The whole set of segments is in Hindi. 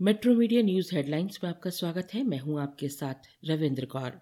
मेट्रो मीडिया न्यूज़ हेडलाइंस में आपका स्वागत है। मैं हूँ आपके साथ रविंद्र कौर।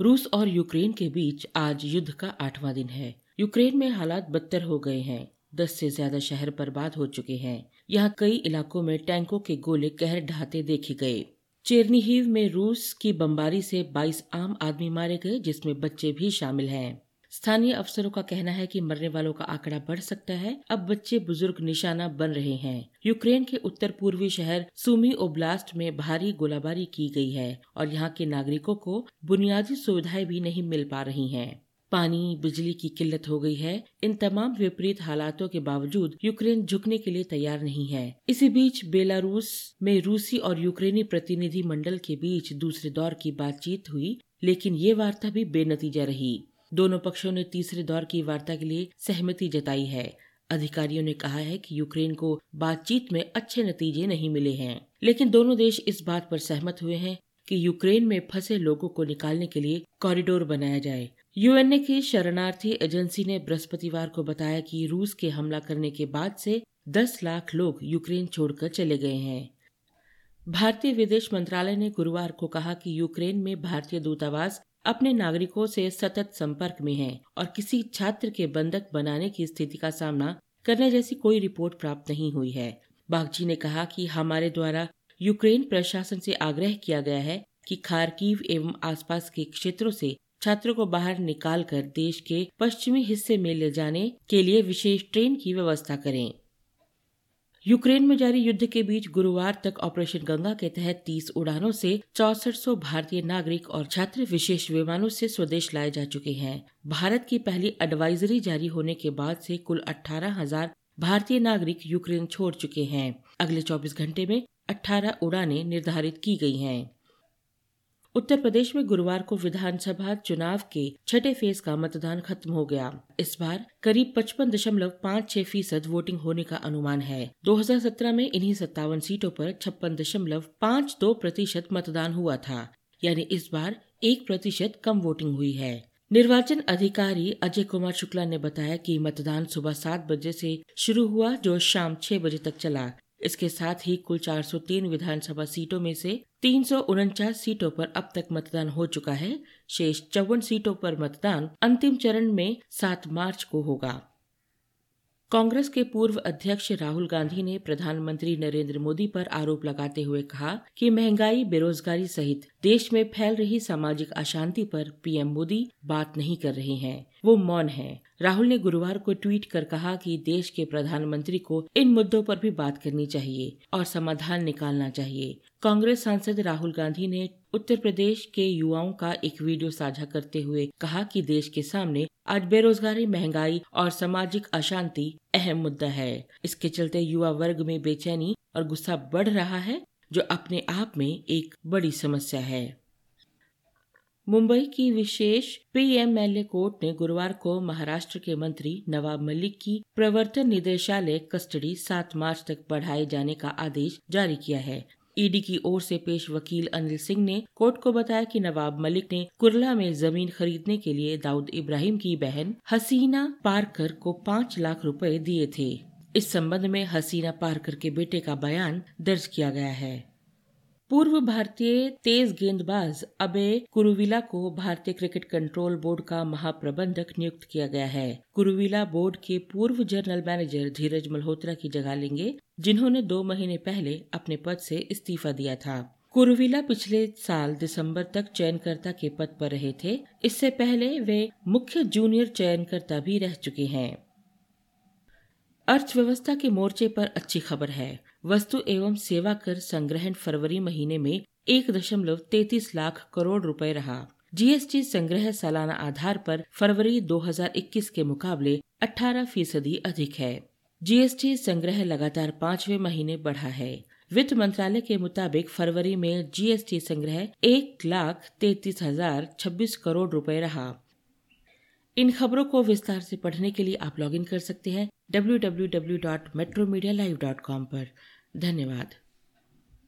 रूस और यूक्रेन के बीच आज युद्ध का आठवां दिन है। यूक्रेन में हालात बदतर हो गए हैं। दस से ज़्यादा शहर बर्बाद हो चुके हैं। यहाँ कई इलाकों में टैंकों के गोले कहर ढाते देखे गए। चेरनीहीव में रूस की बमबारी से 22 आम आदमी मारे गए, जिसमें बच्चे भी शामिल हैं। स्थानीय अफसरों का कहना है कि मरने वालों का आंकड़ा बढ़ सकता है। अब बच्चे बुज़ुर्ग निशाना बन रहे हैं। यूक्रेन के उत्तर पूर्वी शहर सुमी ओब्लास्ट में भारी गोलाबारी की गई है और यहाँ के नागरिकों को बुनियादी सुविधाएँ भी नहीं मिल पा रही हैं। पानी, बिजली की किल्लत हो गई है। इन तमाम विपरीत हालातों के बावजूद यूक्रेन झुकने के लिए तैयार नहीं है। इसी बीच बेलारूस में रूसी और यूक्रेनी प्रतिनिधि मंडल के बीच दूसरे दौर की बातचीत हुई, लेकिन ये वार्ता भी बेनतीजा रही। दोनों पक्षों ने तीसरे दौर की वार्ता के लिए सहमति जताई है। अधिकारियों ने कहा है कि यूक्रेन को बातचीत में अच्छे नतीजे नहीं मिले हैं। लेकिन दोनों देश इस बात पर सहमत हुए हैं कि यूक्रेन में फंसे लोगों को निकालने के लिए कॉरिडोर बनाया जाए। यूएनए की शरणार्थी एजेंसी ने बृहस्पतिवार को बताया कि रूस के हमला करने के बाद से 10 लाख लोग यूक्रेन छोड़कर चले गए हैं। भारतीय विदेश मंत्रालय ने गुरुवार को कहा कि यूक्रेन में भारतीय दूतावास अपने नागरिकों से सतत संपर्क में है और किसी छात्र के बंधक बनाने की स्थिति का सामना करने जैसी कोई रिपोर्ट प्राप्त नहीं हुई है। बागची ने कहा कि हमारे द्वारा यूक्रेन प्रशासन से आग्रह किया गया है कि खारकीव एवं आसपास के क्षेत्रों से छात्रों को बाहर निकालकर देश के पश्चिमी हिस्से में ले जाने के लिए विशेष ट्रेन की व्यवस्था करें। यूक्रेन में जारी युद्ध के बीच गुरुवार तक ऑपरेशन गंगा के तहत 30 उड़ानों से चौसठ भारतीय नागरिक और छात्र विशेष विमानों से स्वदेश लाए जा चुके हैं। भारत की पहली एडवाइजरी जारी होने के बाद से कुल अठारह हज़ार भारतीय नागरिक यूक्रेन छोड़ चुके हैं। अगले 24 घंटे में 18 उड़ानें निर्धारित की गई हैं। उत्तर प्रदेश में गुरुवार को विधानसभा चुनाव के छठे फ़ेज़ का मतदान खत्म हो गया। इस बार करीब पचपन दशमलव पाँच छह फ़ीसद वोटिंग होने का अनुमान है। 2017 में इन्हीं सत्तावन सीटों पर छप्पन दशमलव पाँच दो प्रतिशत मतदान हुआ था, यानी इस बार एक प्रतिशत कम वोटिंग हुई है। निर्वाचन अधिकारी अजय कुमार शुक्ला ने बताया कि मतदान सुबह सात बजे से शुरू हुआ, जो शाम छह बजे तक चला। इसके साथ ही कुल 403 विधानसभा सीटों में से तीन सौ उनचास सीटों पर अब तक मतदान हो चुका है। शेष चौवन सीटों पर मतदान अंतिम चरण में 7 मार्च को होगा। कांग्रेस के पूर्व अध्यक्ष राहुल गांधी ने प्रधानमंत्री नरेंद्र मोदी पर आरोप लगाते हुए कहा कि महँगाई, बेरोजगारी सहित देश में फैल रही सामाजिक अशांति पर पीएम मोदी बात नहीं कर रहे हैं। वो मौन है। राहुल ने गुरुवार को ट्वीट कर कहा कि देश के प्रधानमंत्री को इन मुद्दों पर भी बात करनी चाहिए और समाधान निकालना चाहिए। कांग्रेस सांसद राहुल गांधी ने उत्तर प्रदेश के युवाओं का एक वीडियो साझा करते हुए कहा कि देश के सामने आज बेरोजगारी, महँगाई और सामाजिक अशांति अहम मुद्दा है। इसके चलते युवा वर्ग में बेचैनी और गुस्सा बढ़ रहा है, जो अपने आप में एक बड़ी समस्या है। मुंबई की विशेष पीएमएलए कोर्ट ने गुरुवार को महाराष्ट्र के मंत्री नवाब मलिक की प्रवर्तन निदेशालय कस्टडी 7 मार्च तक बढ़ाए जाने का आदेश जारी किया है। ईडी की ओर से पेश वकील अनिल सिंह ने कोर्ट को बताया कि नवाब मलिक ने कुरला में ज़मीन खरीदने के लिए दाऊद इब्राहिम की बहन हसीना पारकर को पाँच लाख रुपए दिए थे। इस संबंध में हसीना पारकर के बेटे का बयान दर्ज किया गया है। पूर्व भारतीय तेज गेंदबाज अबे कुरुविला को भारतीय क्रिकेट कंट्रोल बोर्ड का महाप्रबंधक नियुक्त किया गया है। कुरुविला बोर्ड के पूर्व जनरल मैनेजर धीरज मल्होत्रा की जगह लेंगे। जिन्होंने दो महीने पहले अपने पद से इस्तीफा दिया था। कुरुविला पिछले साल दिसंबर तक चयनकर्ता के पद पर रहे थे। इससे पहले वे मुख्य जूनियर चयनकर्ता भी रह चुके हैं। अर्थव्यवस्था के मोर्चे पर अच्छी खबर है। वस्तु एवं सेवा कर संग्रहण फरवरी महीने में एक दशमलव तैतीस लाख करोड़ रुपए रहा। जीएसटी संग्रह सालाना आधार पर फरवरी 2021 के मुकाबले 18 फ़ीसदी अधिक है। जीएसटी संग्रह लगातार पाँचवे महीने बढ़ा है। वित्त मंत्रालय के मुताबिक फरवरी में जीएसटी संग्रह एक लाख तैतीस हज़ार छब्बीस करोड़ रुपए रहा। इन खबरों को विस्तार से पढ़ने के लिए आप लॉगिन कर सकते हैं W W W dot metro media live dot com धन्यवाद।